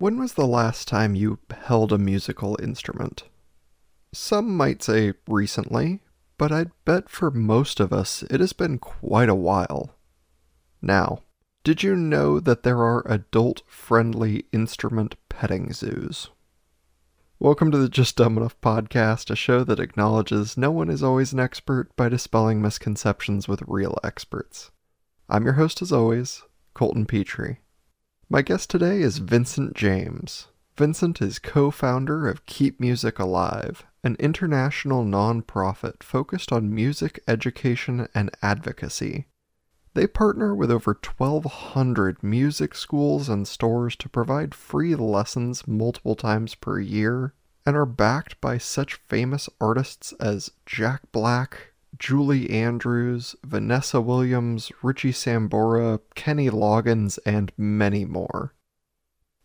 When was the last time you held a musical instrument? Some might say recently, but I'd bet for most of us it has been quite a while. Now, did you know that there are adult friendly instrument petting zoos? Welcome to the Just Dumb Enough podcast, a show that acknowledges no one is always an expert by dispelling misconceptions with real experts. I'm your host, as always, Colton Petrie. My guest today is Vincent James. Vincent is co founder of Keep Music Alive, an international nonprofit focused on music education and advocacy. They partner with over 1,200 music schools and stores to provide free lessons multiple times per year and are backed by such famous artists as Jack Black, Julie Andrews, Vanessa Williams, Richie Sambora, Kenny Loggins, and many more.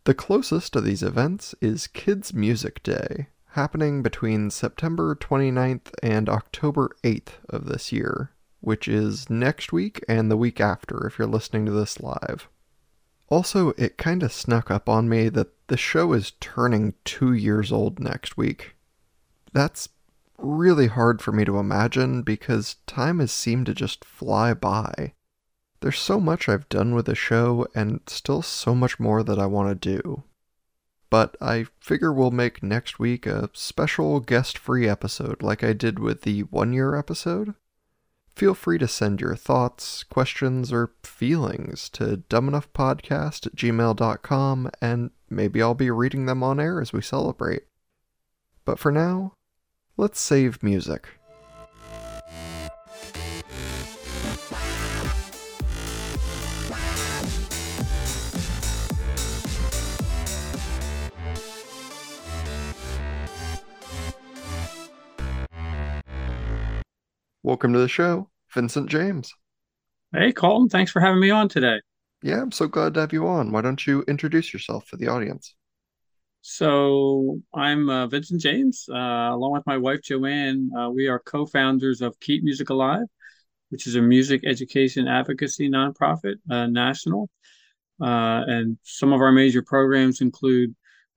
The closest to these events is Kids Music Day, happening between September 29th and October 8th of this year, which is next week and the week after if you're listening to this live. Also, it kinda snuck up on me that the show is turning two years old next week. That's really hard for me to imagine because time has seemed to just fly by. There's so much I've done with the show and still so much more that I want to do. But I figure we'll make next week a special guest free episode like I did with the one year episode. Feel free to send your thoughts, questions, or feelings to dumbenoughpodcast at gmail.com and maybe I'll be reading them on air as we celebrate. But for now, Let's save music. Welcome to the show, Vincent James. Hey, Colton. Thanks for having me on today. Yeah, I'm so glad to have you on. Why don't you introduce yourself for the audience? So I'm uh, Vincent James, uh, along with my wife Joanne. Uh, we are co-founders of Keep Music Alive, which is a music education advocacy nonprofit, uh, national. Uh, and some of our major programs include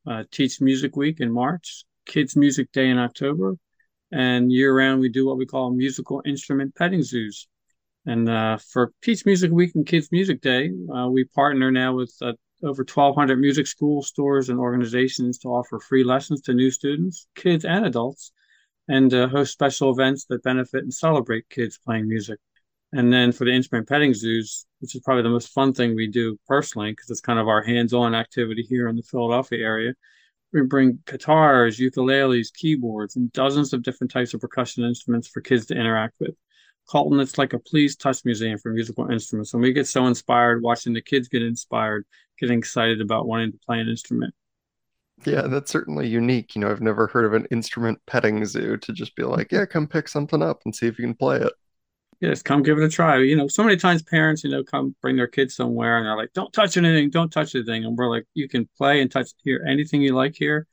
uh, Teach Music Week in March, Kids Music Day in October, and year-round we do what we call musical instrument petting zoos. And for Teach Music Week and Kids Music Day, we partner now with over 1,200 music schools, stores, and organizations to offer free lessons to new students, kids, and adults, and uh, host special events that benefit and celebrate kids playing music. And then for the instrument petting zoos, which is probably the most fun thing we do personally, because it's kind of our hands on activity here in the Philadelphia area. We bring guitars, ukuleles, keyboards, and dozens of different types of percussion instruments for kids to interact with. Colton, it's like a please touch museum for musical instruments. And we get so inspired watching the kids get inspired, getting excited about wanting to play an instrument. Yeah, that's certainly unique. You know, I've never heard of an instrument petting zoo to just be like, yeah, come pick something up and see if you can play it. Yes, come give it a try. You know, so many times parents, you know, come bring their kids somewhere and they're like, don't touch anything, don't touch anything. And we're like, you can play and touch here anything you like here.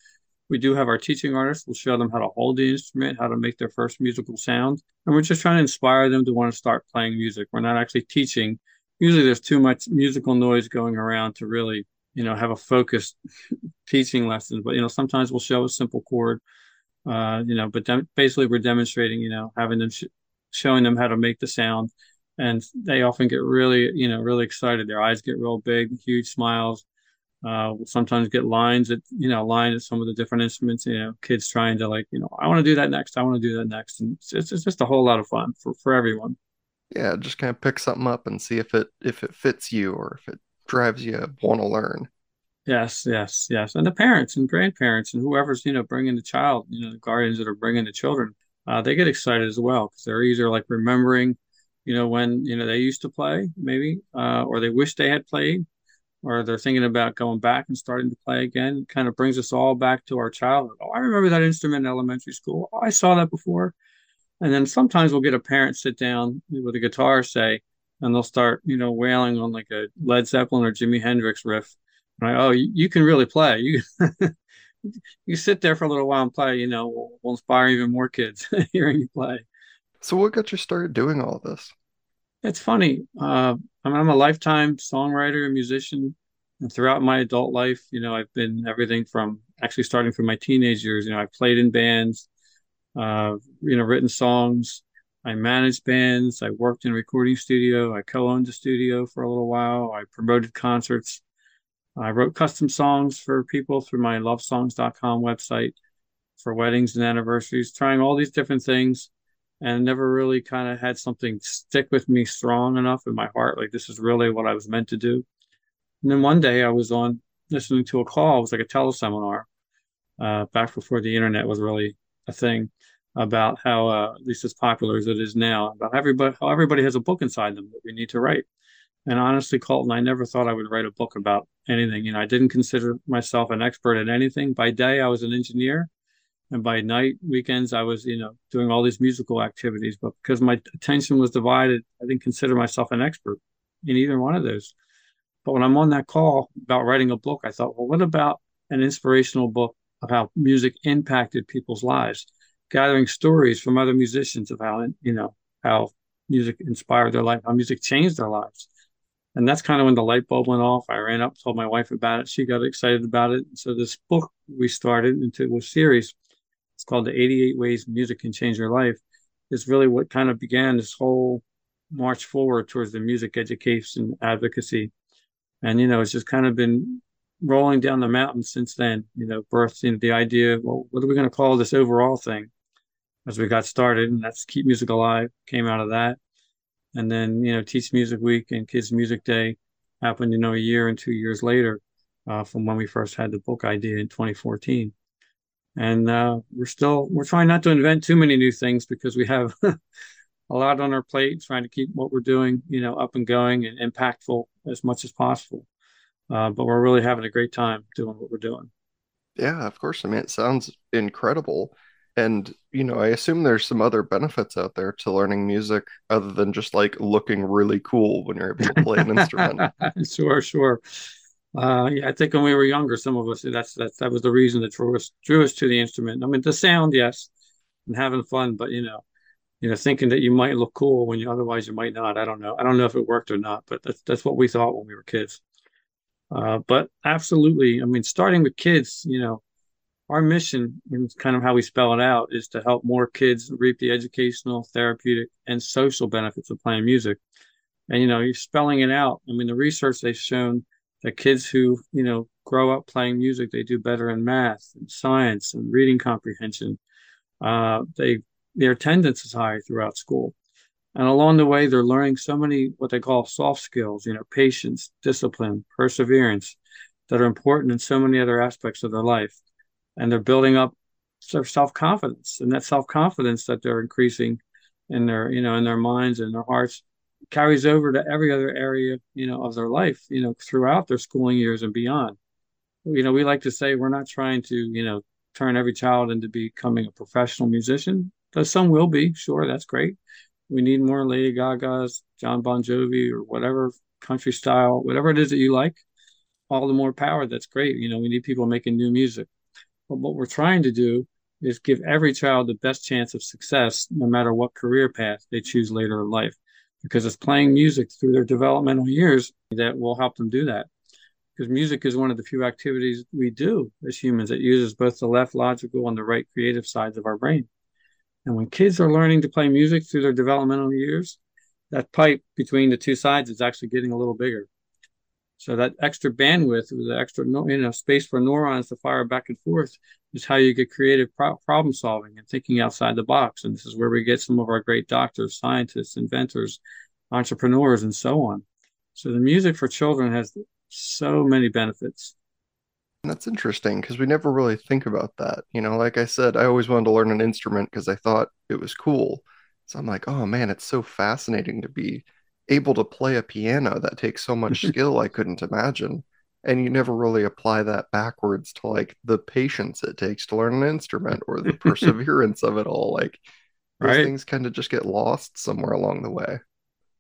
We do have our teaching artists. We'll show them how to hold the instrument, how to make their first musical sound. And we're just trying to inspire them to want to start playing music. We're not actually teaching. Usually there's too much musical noise going around to really, you know, have a focused teaching lesson. But, you know, sometimes we'll show a simple chord, uh, you know, but de- basically we're demonstrating, you know, having them, sh- showing them how to make the sound. And they often get really, you know, really excited. Their eyes get real big, huge smiles uh, we'll sometimes get lines at you know line at some of the different instruments. You know, kids trying to like you know I want to do that next. I want to do that next, and it's, it's just a whole lot of fun for for everyone. Yeah, just kind of pick something up and see if it if it fits you or if it drives you want to learn. Yes, yes, yes, and the parents and grandparents and whoever's you know bringing the child, you know, the guardians that are bringing the children, uh, they get excited as well because they're either like remembering, you know, when you know they used to play maybe, uh, or they wish they had played, or they're thinking about going back and starting to play again, it kind of brings us all back to our childhood. Oh, I remember that instrument in elementary school. Oh, I saw that before. And then sometimes we'll get a parent sit down with a guitar, say, and they'll start, you know, wailing on like a Led Zeppelin or Jimi Hendrix riff. Like, oh, you, you can really play. You you sit there for a little while and play. You know, will we'll inspire even more kids hearing you play. So, what got you started doing all this? It's funny. Uh, I'm a lifetime songwriter and musician. And throughout my adult life, you know, I've been everything from actually starting from my teenage years. You know, I played in bands, uh, you know, written songs. I managed bands. I worked in a recording studio. I co-owned a studio for a little while. I promoted concerts. I wrote custom songs for people through my lovesongs.com website for weddings and anniversaries, trying all these different things and never really kind of had something stick with me strong enough in my heart. Like this is really what I was meant to do. And then one day I was on listening to a call. It was like a teleseminar uh, back before the internet was really a thing about how, uh, at least as popular as it is now, about everybody, how everybody has a book inside them that we need to write. And honestly, Colton, I never thought I would write a book about anything. You know, I didn't consider myself an expert in anything. By day, I was an engineer and by night weekends i was you know doing all these musical activities. But because my attention was divided i didn't consider myself an expert in either one of those. But when i'm on that call about writing a book i thought well what about an inspirational book of how music impacted people's lives? Gathering stories from other musicians of how you know how music inspired their life how music changed their lives. And that's kind of when the light bulb went off. I ran up told my wife about it. She got excited about it. So this book we started into a series it's called the 88 Ways Music Can Change Your Life, is really what kind of began this whole march forward towards the music education advocacy. And, you know, it's just kind of been rolling down the mountain since then, you know, birthed the idea, well, what are we going to call this overall thing as we got started? And that's Keep Music Alive came out of that. And then, you know, Teach Music Week and Kids Music Day happened, you know, a year and two years later uh, from when we first had the book idea in 2014 and uh, we're still we're trying not to invent too many new things because we have a lot on our plate trying to keep what we're doing you know up and going and impactful as much as possible. Uh, but we're really having a great time doing what we're doing. Yeah of course. I mean it sounds incredible. And you know i assume there's some other benefits out there to learning music other than just like looking really cool when you're able to play an instrument. Sure sure uh, yeah, I think when we were younger, some of us that's that's that was the reason that drew us drew us to the instrument. I mean, the sound, yes, and having fun, but you know, you know, thinking that you might look cool when you otherwise you might not. I don't know. I don't know if it worked or not, but that's that's what we thought when we were kids. Uh, but absolutely, I mean, starting with kids, you know, our mission and kind of how we spell it out is to help more kids reap the educational, therapeutic, and social benefits of playing music. And you know, you're spelling it out. I mean, the research they've shown that kids who you know grow up playing music they do better in math and science and reading comprehension. Uh, they their attendance is high throughout school. And along the way they're learning so many what they call soft skills you know patience discipline perseverance that are important in so many other aspects of their life. And they're building up their self-confidence and that self-confidence that they're increasing in their you know in their minds and their hearts carries over to every other area, you know, of their life, you know, throughout their schooling years and beyond. You know, we like to say we're not trying to, you know, turn every child into becoming a professional musician. Though some will be, sure, that's great. We need more Lady Gaga's, john Bon Jovi, or whatever country style, whatever it is that you like. All the more power. That's great. You know, we need people making new music. But what we're trying to do is give every child the best chance of success, no matter what career path they choose later in life because it's playing music through their developmental years that will help them do that. Because music is one of the few activities we do as humans that uses both the left logical and the right creative sides of our brain. And when kids are learning to play music through their developmental years, that pipe between the two sides is actually getting a little bigger. So that extra bandwidth, the extra you know space for neurons to fire back and forth, is how you get creative pro- problem solving and thinking outside the box. And this is where we get some of our great doctors, scientists, inventors, entrepreneurs, and so on. So the music for children has so many benefits. That's interesting because we never really think about that. You know, like I said, I always wanted to learn an instrument because I thought it was cool. So I'm like, oh man, it's so fascinating to be able to play a piano that takes so much skill I couldn't imagine. And you never really apply that backwards to like the patience it takes to learn an instrument or the perseverance of it all. Like those right. things kind of just get lost somewhere along the way.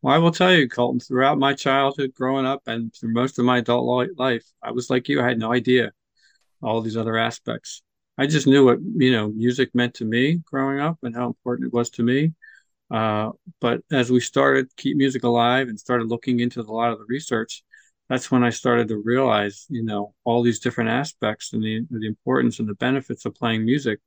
Well, I will tell you, Colton, throughout my childhood growing up and through most of my adult life, I was like you, I had no idea all these other aspects. I just knew what, you know, music meant to me growing up and how important it was to me. Uh, but as we started Keep Music Alive and started looking into a lot of the research, that's when I started to realize, you know, all these different aspects and the the importance and the benefits of playing music.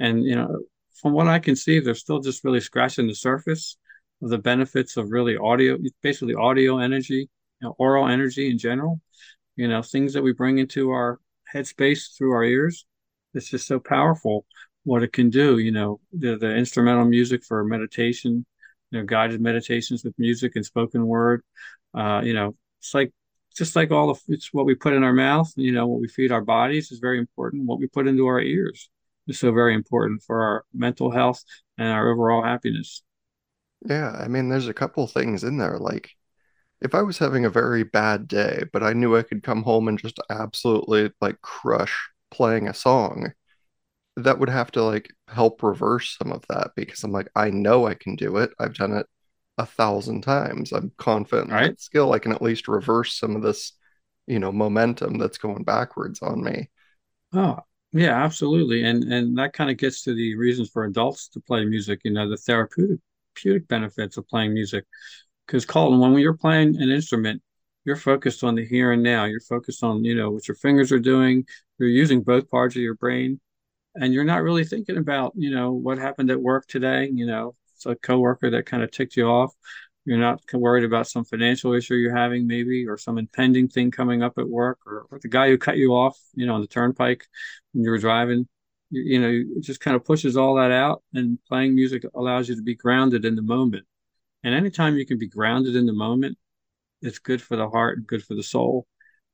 And you know, from what I can see, they're still just really scratching the surface of the benefits of really audio, basically audio energy, you know, aural energy in general. You know, things that we bring into our headspace through our ears. It's just so powerful what it can do. You know, the the instrumental music for meditation, you know, guided meditations with music and spoken word. Uh, you know, it's like just like all of it's what we put in our mouth. You know, what we feed our bodies is very important. What we put into our ears is so very important for our mental health and our overall happiness. Yeah, I mean, there's a couple things in there. Like, if I was having a very bad day, but I knew I could come home and just absolutely like crush playing a song, that would have to like help reverse some of that because I'm like, I know I can do it. I've done it a thousand times. I'm confident in Right? skill. I can at least reverse some of this, you know, momentum that's going backwards on me. Oh, yeah, absolutely. And and that kind of gets to the reasons for adults to play music, you know, the therapeutic therapeutic benefits of playing music. Because Colton, when you're playing an instrument, you're focused on the here and now. You're focused on, you know, what your fingers are doing. You're using both parts of your brain, and you're not really thinking about, you know, what happened at work today. You know, it's a coworker that kind of ticked you off. You're not worried about some financial issue you're having, maybe, or some impending thing coming up at work, or, or the guy who cut you off, you know, on the turnpike when you were driving. You, you know, it just kind of pushes all that out, and playing music allows you to be grounded in the moment. And anytime you can be grounded in the moment, it's good for the heart and good for the soul.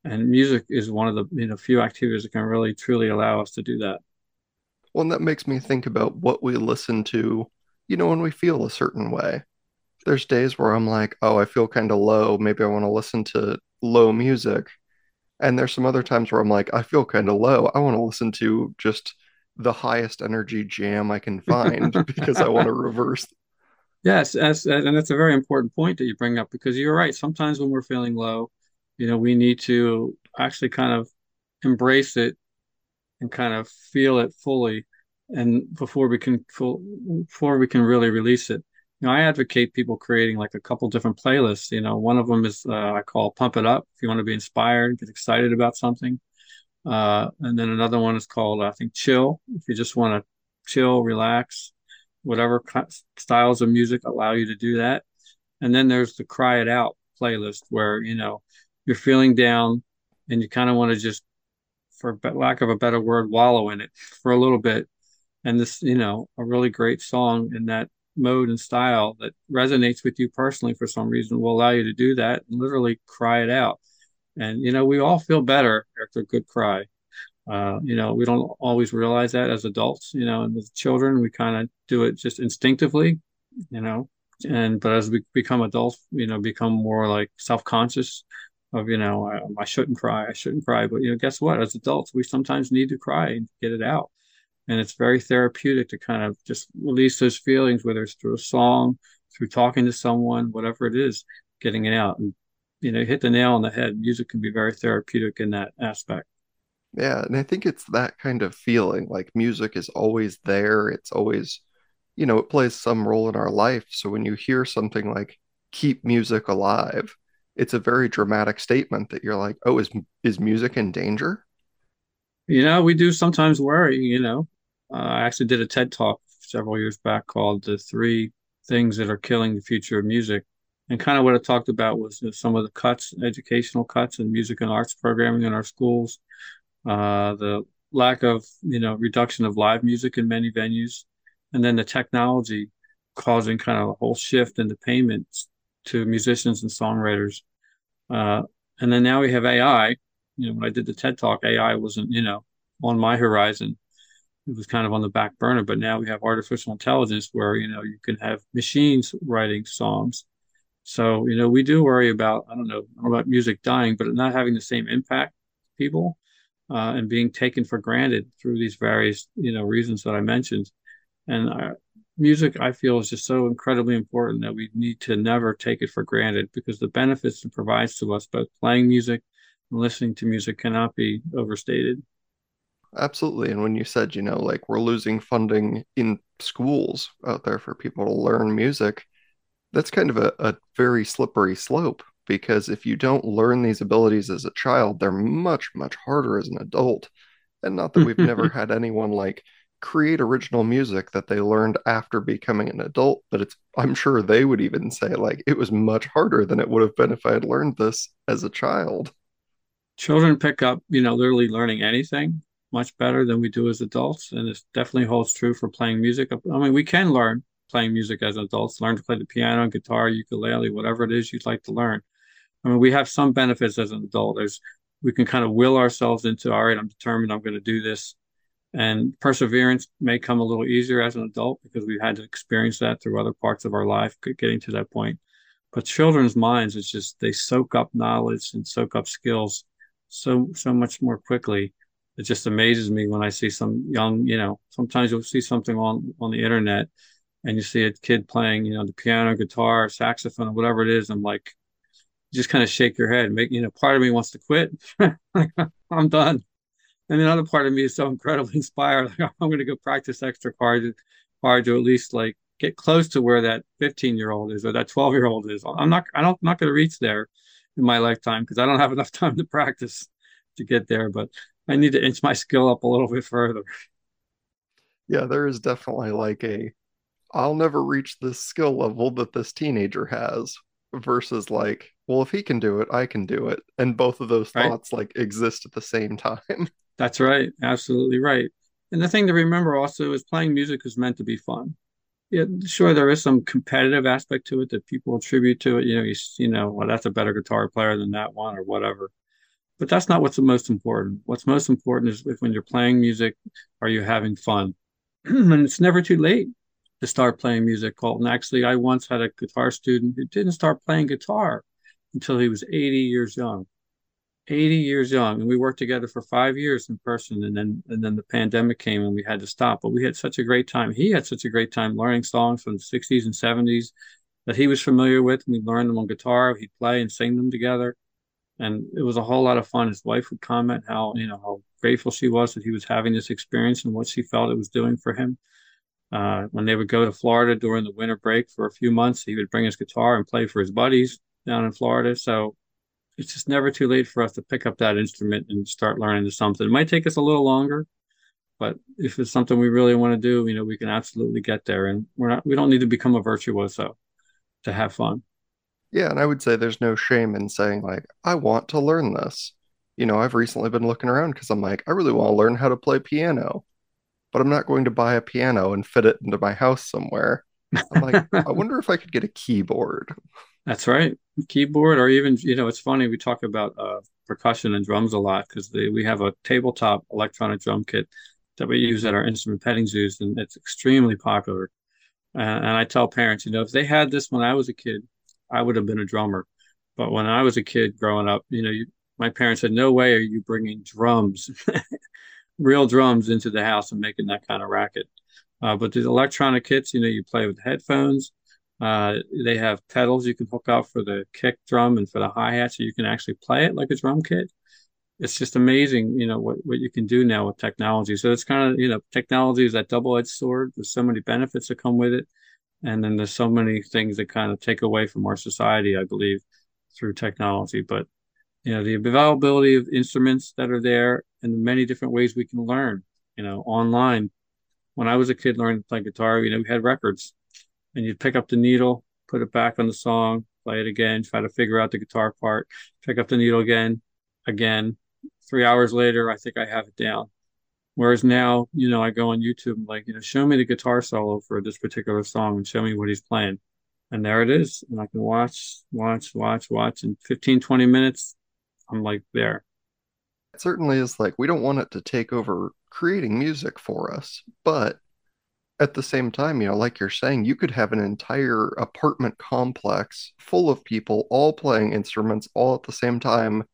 And music is one of the you know few activities that can really truly allow us to do that. Well, and that makes me think about what we listen to, you know, when we feel a certain way. There's days where I'm like, oh, I feel kind of low. Maybe I want to listen to low music. And there's some other times where I'm like, I feel kind of low. I want to listen to just the highest energy jam I can find because I want to reverse. Yes, as, and that's a very important point that you bring up because you're right. Sometimes when we're feeling low, you know, we need to actually kind of embrace it and kind of feel it fully, and before we can full, before we can really release it. You know, I advocate people creating like a couple different playlists. You know, one of them is uh, I call "Pump It Up" if you want to be inspired, get excited about something. Uh, and then another one is called I think "Chill" if you just want to chill, relax, whatever styles of music allow you to do that. And then there's the "Cry It Out" playlist where you know you're feeling down and you kind of want to just for lack of a better word, wallow in it for a little bit. And this, you know, a really great song in that mode and style that resonates with you personally for some reason will allow you to do that and literally cry it out. And, you know, we all feel better after a good cry. Uh, you know, we don't always realize that as adults, you know, and with children, we kind of do it just instinctively, you know, and but as we become adults, you know, become more like self-conscious of you know I, um, I, shouldn't cry i shouldn't cry but you know guess what? As adults we sometimes need to cry and get it out. And it's very therapeutic to kind of just release those feelings whether it's through a song through talking to someone whatever it is getting it out. And you know hit the nail on the head. Music can be very therapeutic in that aspect. Yeah and i think it's that kind of feeling like music is always there. It's always you know it plays some role in our life. So when you hear something like keep music alive it's a very dramatic statement that you're like, oh, is is music in danger? You know, we do sometimes worry. You know, uh, I actually did a TED talk several years back called "The Three Things That Are Killing the Future of Music," and kind of what I talked about was some of the cuts, educational cuts in music and arts programming in our schools, uh, the lack of you know reduction of live music in many venues, and then the technology causing kind of a whole shift in the payments to musicians and songwriters uh, and then now we have AI. You know, when I did the TED Talk, AI wasn't, you know, on my horizon. It was kind of on the back burner. But now we have artificial intelligence where, you know, you can have machines writing songs. So, you know, we do worry about, I don't know, about music dying, but not having the same impact people uh, and being taken for granted through these various, you know, reasons that I mentioned. And I, music I feel is just so incredibly important that we need to never take it for granted because the benefits it provides to us, both playing music and listening to music, cannot be overstated. Absolutely. And when you said, you know, like we're losing funding in schools out there for people to learn music, that's kind of a, a very slippery slope because if you don't learn these abilities as a child, they're much, much harder as an adult. And not that we've never had anyone like create original music that they learned after becoming an adult, but it's I'm sure they would even say like it was much harder than it would have been if I had learned this as a child. Children pick up, you know, literally learning anything much better than we do as adults, and it definitely holds true for playing music. I mean, we can learn playing music as adults, learn to play the piano, guitar, ukulele, whatever it is you'd like to learn. I mean, we have some benefits as an adult. There's we can kind of will ourselves into, all right, I'm determined I'm going to do this. And perseverance may come a little easier as an adult because we've had to experience that through other parts of our life, getting to that point. But children's minds, it's just they soak up knowledge and soak up skills so so much more quickly. It just amazes me when I see some young, you know, sometimes you'll see something on on the internet and you see a kid playing, you know, the piano, guitar, saxophone, whatever it is. I'm like, just kind of shake your head. Make you know, part of me wants to quit. I'm done. And another part of me is so incredibly inspired. Like, I'm going to go practice extra hard, hard to at least like get close to where that 15 year old is or that 12 year old is. I'm not. I don't. I'm not going to reach there in my lifetime because I don't have enough time to practice to get there. But I need to inch my skill up a little bit further. Yeah, there is definitely like a I'll never reach this skill level that this teenager has versus like, well, if he can do it, I can do it. And both of those Right. thoughts like exist at the same time. That's right. Absolutely right. And the thing to remember also is playing music is meant to be fun. Yeah, sure, there is some competitive aspect to it that people attribute to it. You know, you, you know, well, that's a better guitar player than that one or whatever. But that's not what's the most important. What's most important is if when you're playing music, are you having fun? And it's never too late to start playing music, Colton. Actually, I once had a guitar student who didn't start playing guitar until he was 80 years young. 80 years young and we worked together for five years in person and then and then the pandemic came and we had to stop but we had such a great time. He had such a great time learning songs from the 60s and 70s that he was familiar with and we learned them on guitar. He'd play and sing them together and it was a whole lot of fun. His wife would comment how you know how grateful she was that he was having this experience and what she felt it was doing for him. Uh, when they would go to Florida during the winter break for a few months, he would bring his guitar and play for his buddies down in Florida. So it's just never too late for us to pick up that instrument and start learning something. It might take us a little longer, but if it's something we really want to do, you know, we can absolutely get there. And we're not, we don't need to become a virtuoso to have fun. Yeah, and I would say there's no shame in saying like, I want to learn this. You know, I've recently been looking around because I'm like, I really want to learn how to play piano, but I'm not going to buy a piano and fit it into my house somewhere. I'm like, I wonder if I could get a keyboard. That's right. Keyboard, or even, you know, it's funny, we talk about uh, percussion and drums a lot because we have a tabletop electronic drum kit that we use at our instrument petting zoos, and it's extremely popular. Uh, and I tell parents, you know, if they had this when I was a kid, I would have been a drummer. But when I was a kid growing up, you know, you, my parents said, no way are you bringing drums, real drums into the house and making that kind of racket. Uh, but the electronic kits, you know, you play with headphones. Uh, they have pedals you can hook up for the kick drum and for the hi-hat, so you can actually play it like a drum kit. It's just amazing, you know, what, what you can do now with technology. So it's kind of, you know, technology is that double-edged sword. There's so many benefits that come with it. And then there's so many things that kind of take away from our society, I believe, through technology. But, you know, the availability of instruments that are there and the many different ways we can learn, you know, online. When I was a kid learning to play guitar, you know, we had records and you'd pick up the needle, put it back on the song, play it again, try to figure out the guitar part, pick up the needle again, again. Three hours later, I think I have it down. Whereas now, you know, I go on YouTube and like, you know, show me the guitar solo for this particular song and show me what he's playing. And there it is. And I can watch, watch, watch, watch. In 15, 20 minutes, I'm like there. It certainly is like we don't want it to take over creating music for us, but at the same time, you know, like you're saying, you could have an entire apartment complex full of people all playing instruments all at the same time,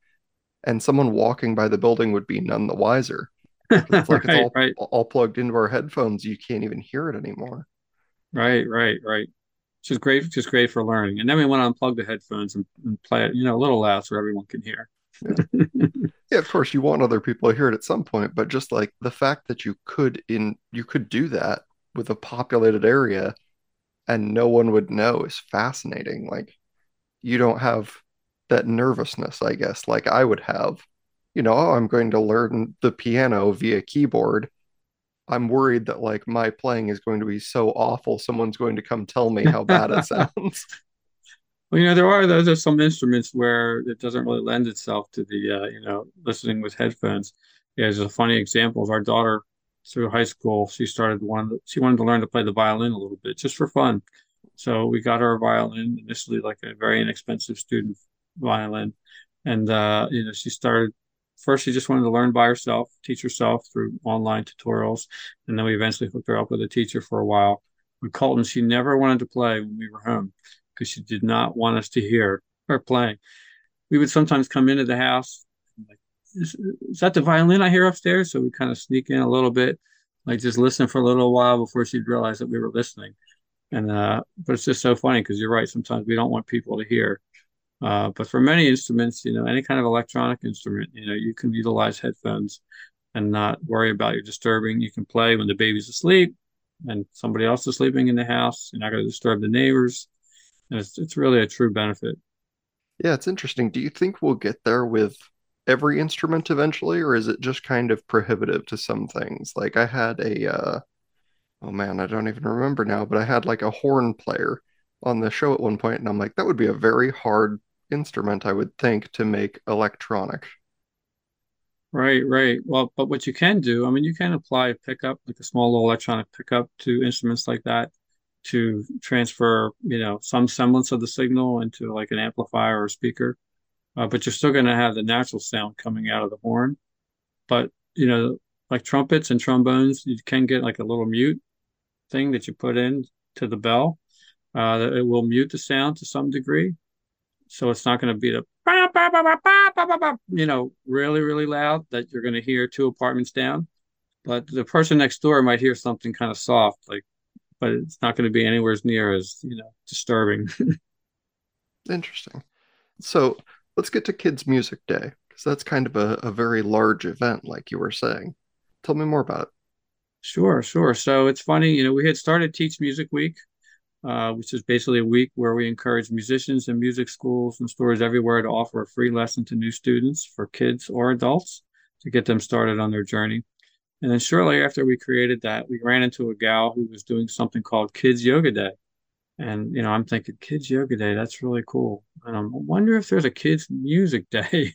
and someone walking by the building would be none the wiser. It's like it's all right, all plugged into our headphones. You can't even hear it anymore. right, right, right. Just great, just great for learning. And then we want to unplug the headphones and, and play it, you know, a little loud so everyone can hear. Yeah. Yeah, of course you want other people to hear it at some point, but just like the fact that you could in you could do that with a populated area and no one would know is fascinating. Like you don't have that nervousness, I guess, like I would have. You know, oh, I'm going to learn the piano via keyboard. I'm worried that like my playing is going to be so awful, someone's going to come tell me how bad it sounds. Well, you know, there are those are some instruments where it doesn't really lend itself to the uh, you know listening with headphones. Yeah, there's a funny example of our daughter through high school. She started one. She wanted to learn to play the violin a little bit just for fun. So we got her a violin initially, like a very inexpensive student violin, and uh, you know she started. First, she just wanted to learn by herself, teach herself through online tutorials, and then we eventually hooked her up with a teacher for a while. With Colton, she never wanted to play when we were home because she did not want us to hear her playing. We would sometimes come into the house, is, that the violin I hear upstairs? So we kind of sneak in a little bit, like just listen for a little while before she'd realize that we were listening. And uh, but it's just so funny because you're right. Sometimes we don't want people to hear. Uh, but for many instruments, you know, any kind of electronic instrument, you know, you can utilize headphones and not worry about your disturbing. You can play when the baby's asleep and somebody else is sleeping in the house. You're not going to disturb the neighbors. And it's it's really a true benefit. Yeah, it's interesting. Do you think we'll get there with every instrument eventually, or is it just kind of prohibitive to some things? Like I had a, uh, oh man, I don't even remember now, but I had like a horn player on the show at one point, and I'm like, that would be a very hard instrument, I would think, to make electronic. Right, right. Well, but what you can do, I mean, you can apply a pickup, like a small little electronic pickup to instruments like that to transfer, you know, some semblance of the signal into like an amplifier or speaker. Uh, but you're still going to have the natural sound coming out of the horn. But, you know, like trumpets and trombones, you can get like a little mute thing that you put in to the bell. Uh, that it will mute the sound to some degree. So it's not going to be the, you know, really, really loud that you're going to hear two apartments down. But the person next door might hear something kind of soft, like but it's not going to be anywhere near as you know disturbing. Interesting. So let's get to Kids Music Day because that's kind of a, a very large event, like you were saying. Tell me more about it. Sure, sure. So it's funny, you know, we had started Teach Music Week, uh, which is basically a week where we encourage musicians and music schools and stores everywhere to offer a free lesson to new students for kids or adults to get them started on their journey. And then shortly after we created that, we ran into a gal who was doing something called Kids Yoga Day. And, you know, I'm thinking, Kids Yoga Day, that's really cool. And I'm, wonder if there's a Kids Music Day.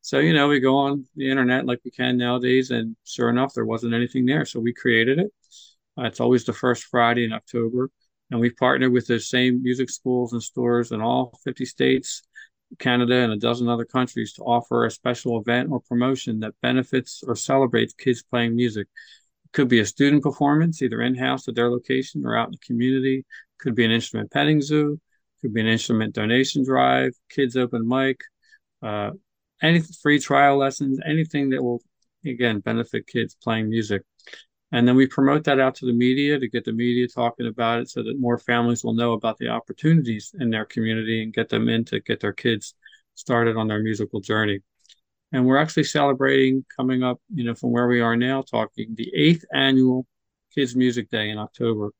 so, you know, we go on the internet like we can nowadays. And sure enough, there wasn't anything there. So we created it. Uh, it's always the first Friday in October. And we've partnered with the same music schools and stores in all 50 states Canada, and a dozen other countries to offer a special event or promotion that benefits or celebrates kids playing music. It could be a student performance, either in house at their location or out in the community. Could be an instrument petting zoo. Could be an instrument donation drive, kids open mic, uh, any free trial lessons, anything that will again benefit kids playing music. And then we promote that out to the media to get the media talking about it so that more families will know about the opportunities in their community and get them in to get their kids started on their musical journey. And we're actually celebrating coming up, you know, from where we are now, talking the eighth annual Kids Music Day in October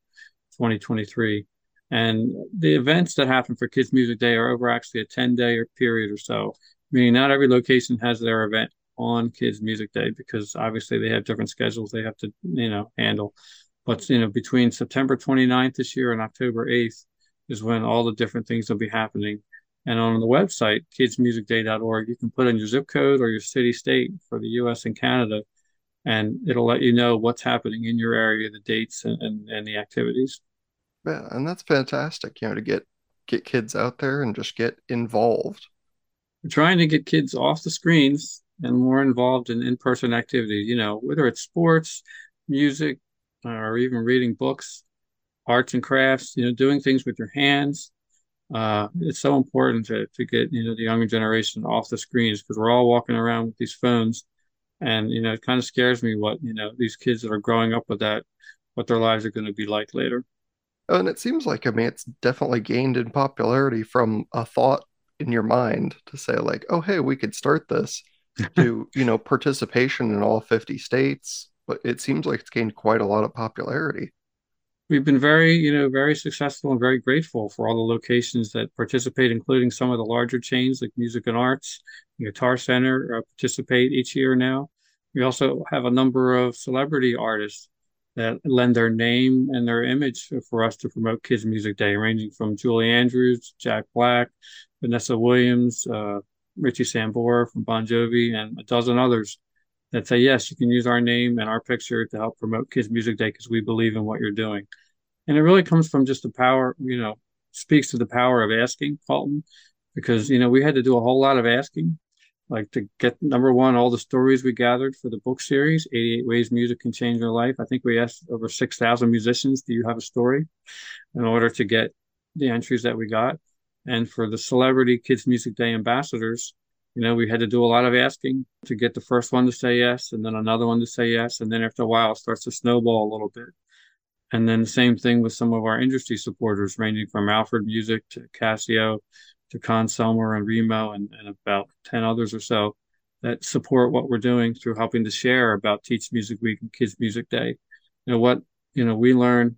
2023. And the events that happen for Kids Music Day are over actually a 10 day period or so, meaning not every location has their event on Kids Music Day because obviously they have different schedules they have to, you know, handle. But, you know, between September 29th this year and October 8th is when all the different things will be happening. And on the website, kidsmusicday.org, you can put in your zip code or your city state for the US and Canada, and it'll let you know what's happening in your area, the dates and, and, and the activities. Yeah, and that's fantastic, you know, to get get kids out there and just get involved. We're trying to get kids off the screens and more involved in in-person activities you know whether it's sports music or even reading books arts and crafts you know doing things with your hands uh, it's so important to, to get you know the younger generation off the screens because we're all walking around with these phones and you know it kind of scares me what you know these kids that are growing up with that what their lives are going to be like later and it seems like i mean it's definitely gained in popularity from a thought in your mind to say like oh hey we could start this to you know participation in all 50 states but it seems like it's gained quite a lot of popularity we've been very, you know, very successful and very grateful for all the locations that participate, including some of the larger chains like Music and Arts, Guitar Center uh, participate each year now. We also have a number of celebrity artists that lend their name and their image for us to promote Kids Music Day, ranging from Julie Andrews, Jack Black, Vanessa Williams, uh, Richie Sambora from Bon Jovi, and a dozen others that say, yes, you can use our name and our picture to help promote Kids Music Day because we believe in what you're doing. And it really comes from just the power, you know, speaks to the power of asking, Colton, because, you know, we had to do a whole lot of asking, like to get number one, all the stories we gathered for the book series, 88 Ways Music Can Change Your Life. I think we asked over 6,000 musicians, do you have a story in order to get the entries that we got? And for the Celebrity Kids Music Day ambassadors, you know, we had to do a lot of asking to get the first one to say yes, and then another one to say yes, and then after a while, it starts to snowball a little bit. And then the same thing with some of our industry supporters, ranging from Alfred Music to Casio to Conn-Selmer and Remo and, and about 10 others or so that support what we're doing through helping to share about Teach Music Week and Kids Music Day. You know, what, you know, we learn,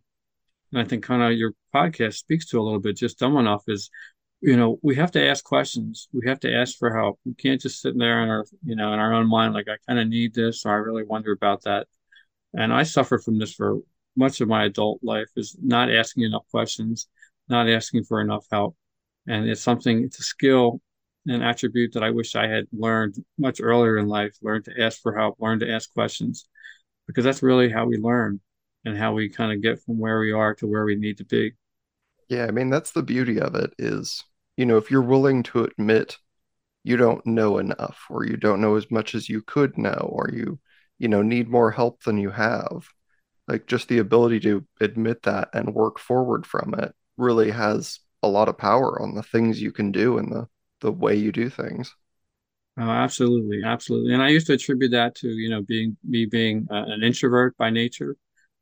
and I think kind of your podcast speaks to a little bit, just dumb enough is you know, we have to ask questions. We have to ask for help. We can't just sit there in our, you know, in our own mind, like I kind of need this, or I really wonder about that. And I suffered from this for much of my adult life is not asking enough questions, not asking for enough help. And it's something, it's a skill, an attribute that I wish I had learned much earlier in life, learned to ask for help, learn to ask questions, because that's really how we learn and how we kind of get from where we are to where we need to be. Yeah, I mean, that's the beauty of it is you know, if you're willing to admit you don't know enough or you don't know as much as you could know or you, you know, need more help than you have, like just the ability to admit that and work forward from it really has a lot of power on the things you can do and the the way you do things. Oh, absolutely, absolutely. And I used to attribute that to you know being me being uh, an introvert by nature.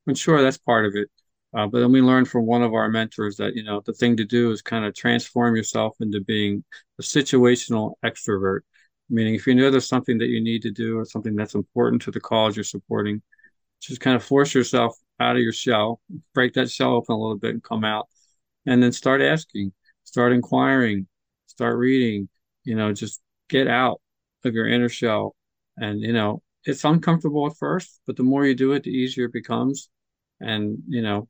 And sure, that's part of it. Uh, but then we learned from one of our mentors that, you know, the thing to do is kind of transform yourself into being a situational extrovert. Meaning, if you know there's something that you need to do or something that's important to the cause you're supporting, just kind of force yourself out of your shell, break that shell open a little bit and come out. And then start asking, start inquiring, start reading, you know, just get out of your inner shell. And, you know, it's uncomfortable at first, but the more you do it, the easier it becomes. And, you know,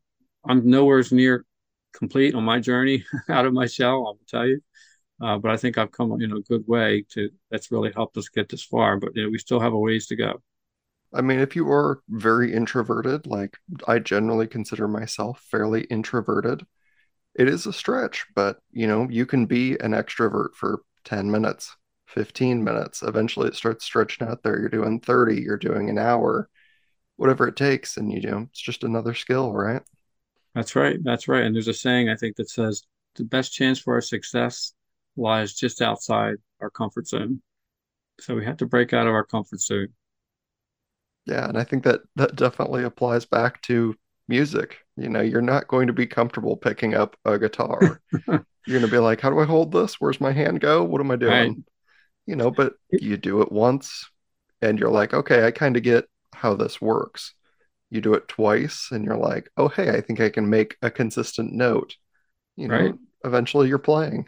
I'm nowhere near complete on my journey out of my shell. I'll tell you, uh, but I think I've come in a good way to. That's really helped us get this far. But you know, we still have a ways to go. I mean, if you are very introverted, like I generally consider myself fairly introverted, it is a stretch, but you know, you can be an extrovert for 10 minutes, 15 minutes. Eventually it starts stretching out there. You're doing 30, you're doing an hour, whatever it takes. And you know, it's just another skill, right? That's right. That's right. And there's a saying I think that says the best chance for our success lies just outside our comfort zone. So we have to break out of our comfort zone. Yeah, and I think that that definitely applies back to music. You know, you're not going to be comfortable picking up a guitar. you're going to be like, how do I hold this? Where's my hand go? What am I doing? Right. You know, but you do it once and you're like, okay, I kind of get how this works you do it twice and you're like oh hey i think i can make a consistent note you know right. eventually you're playing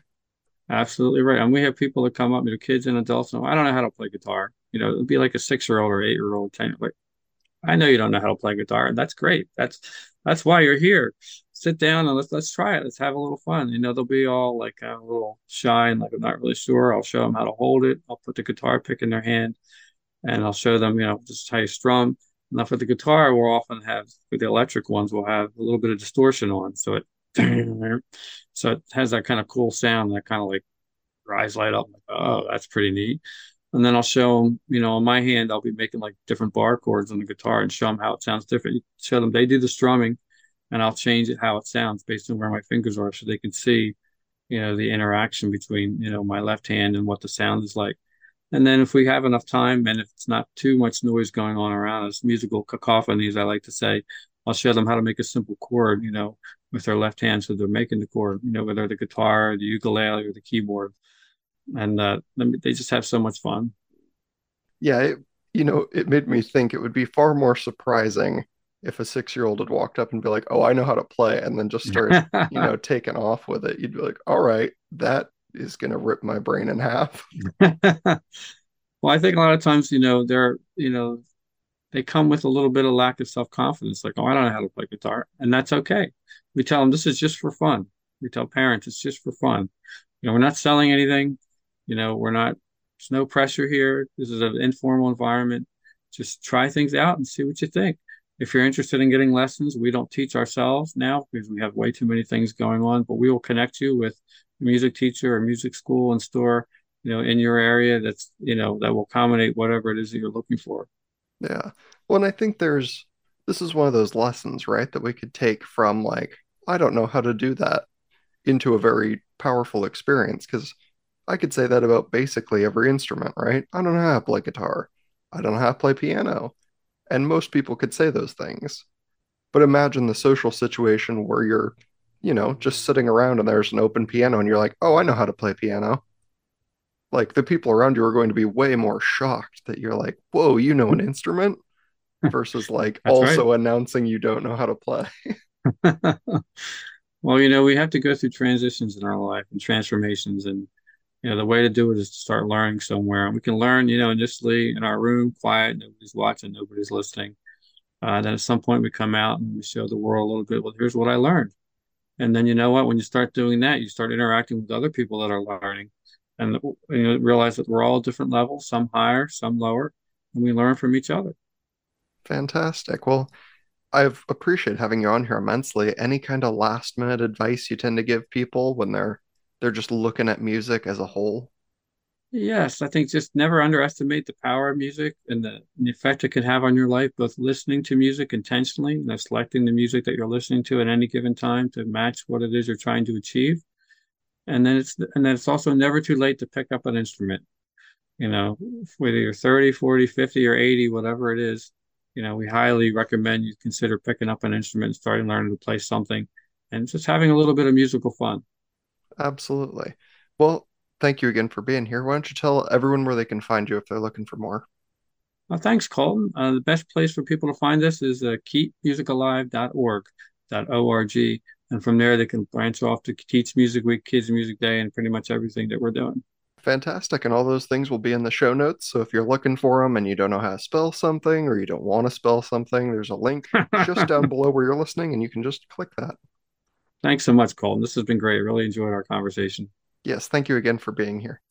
absolutely right and we have people that come up you know kids and adults and i don't know how to play guitar you know it'd be like a six year old or eight year old ten like i know you don't know how to play guitar. And that's great. That's that's why you're here. Sit down and let's let's try it. Let's have a little fun. You know they'll be all like uh, a little shy and like i'm not really sure. I'll show them how to hold it. I'll put the guitar pick in their hand and i'll show them you know just how you strum. Now for the guitar, we'll often have for the electric ones, we'll have a little bit of distortion on, so it so it has that kind of cool sound that kind of like eyes light up. Like, oh, that's pretty neat. And then I'll show them, you know, on my hand, I'll be making like different bar chords on the guitar and show them how it sounds different. Show them they do the strumming, and I'll change it how it sounds based on where my fingers are, so they can see, you know, the interaction between you know my left hand and what the sound is like. And then if we have enough time and if it's not too much noise going on around us, musical cacophonies, I like to say, I'll show them how to make a simple chord, you know, with their left hand. So they're making the chord, you know, whether the guitar, the ukulele, or the keyboard. And uh, they just have so much fun. Yeah, it, you know, it made me think it would be far more surprising if a six year old had walked up and be like, "Oh, I know how to play," and then just started, you know, taking off with it, you'd be like, "All right, that is gonna rip my brain in half." well, I think a lot of times, you know, they're, you know, they come with a little bit of lack of self confidence, like, "Oh, I don't know how to play guitar," and that's okay. We tell them this is just for fun. We tell parents it's just for fun. You know, we're not selling anything. You know, we're not. There's no pressure here. This is an informal environment. Just try things out and see what you think if you're interested in getting lessons, we don't teach ourselves now because we have way too many things going on, but we will connect you with a music teacher or music school and store, you know, in your area that's, you know, that will accommodate whatever it is that you're looking for. Yeah. Well, and I think there's, this is one of those lessons, right, that we could take from like, I don't know how to do that into a very powerful experience because I could say that about basically every instrument, right? I don't know how to play guitar. I don't know how to play piano. And most people could say those things. But imagine the social situation where you're, you know, just sitting around and there's an open piano and you're like, oh, I know how to play piano. Like the people around you are going to be way more shocked that you're like, whoa, you know an instrument versus like also right. announcing you don't know how to play. well, you know, we have to go through transitions in our life and transformations and you know the way to do it is to start learning somewhere. And we can learn you know initially in our room quiet nobody's watching nobody's listening. Uh, then at some point we come out and we show the world a little bit well here's what i learned. And then you know what? When you start doing that you start interacting with other people that are learning. And you know, realize that we're all different levels some higher some lower and we learn from each other. Fantastic. Well i've appreciated having you on here immensely. Any kind of last minute advice you tend to give people when they're they're just looking at music as a whole. Yes, I think just never underestimate the power of music and the, and the, effect it can have on your life, both listening to music intentionally, know, selecting the music that you're listening to at any given time to match what it is you're trying to achieve. And then it's and then it's also never too late to pick up an instrument. You know, whether you're 30, 40, 50, or 80, whatever it is, you know, we highly recommend you consider picking up an instrument, starting learning to play something, and just having a little bit of musical fun. Absolutely. Well, thank you again for being here. Why don't you tell everyone where they can find you if they're looking for more? Well, thanks, Colton. Uh, the best place for people to find us is uh, keepmusicalive.org, .org, and from there they can branch off to Teach Music Week, Kids Music Day, and pretty much everything that we're doing. Fantastic. And all those things will be in the show notes. So if you're looking for them and you don't know how to spell something or you don't want to spell something, there's a link just down below where you're listening and you can just click that. Thanks so much, Colton. This has been great. I Really enjoyed our conversation. Yes, thank you again for being here.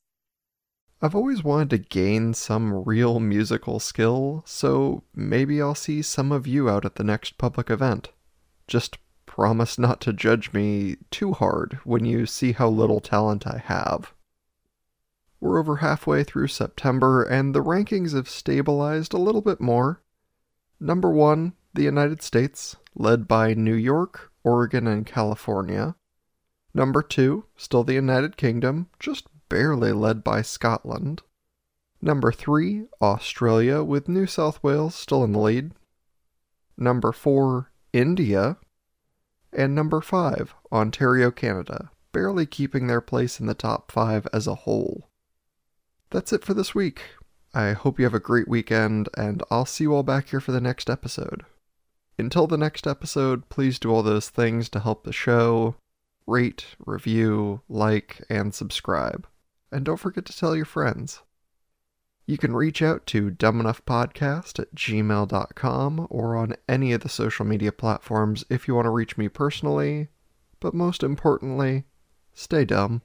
I've always wanted to gain some real musical skill, so maybe I'll see some of you out at the next public event. Just promise not to judge me too hard when you see how little talent I have. We're over halfway through September, and the rankings have stabilized a little bit more. Number one, the United States, led by New York, Oregon, and California. Number two, still the United Kingdom, just barely led by Scotland. Number three, Australia, with New South Wales still in the lead. Number four, India. And number five, Ontario, Canada, barely keeping their place in the top five as a whole. That's it for this week. I hope you have a great weekend, and I'll see you all back here for the next episode. Until the next episode, please do all those things to help the show rate, review, like, and subscribe. And don't forget to tell your friends. You can reach out to dumbenoughpodcast at gmail.com or on any of the social media platforms if you want to reach me personally. But most importantly, stay dumb.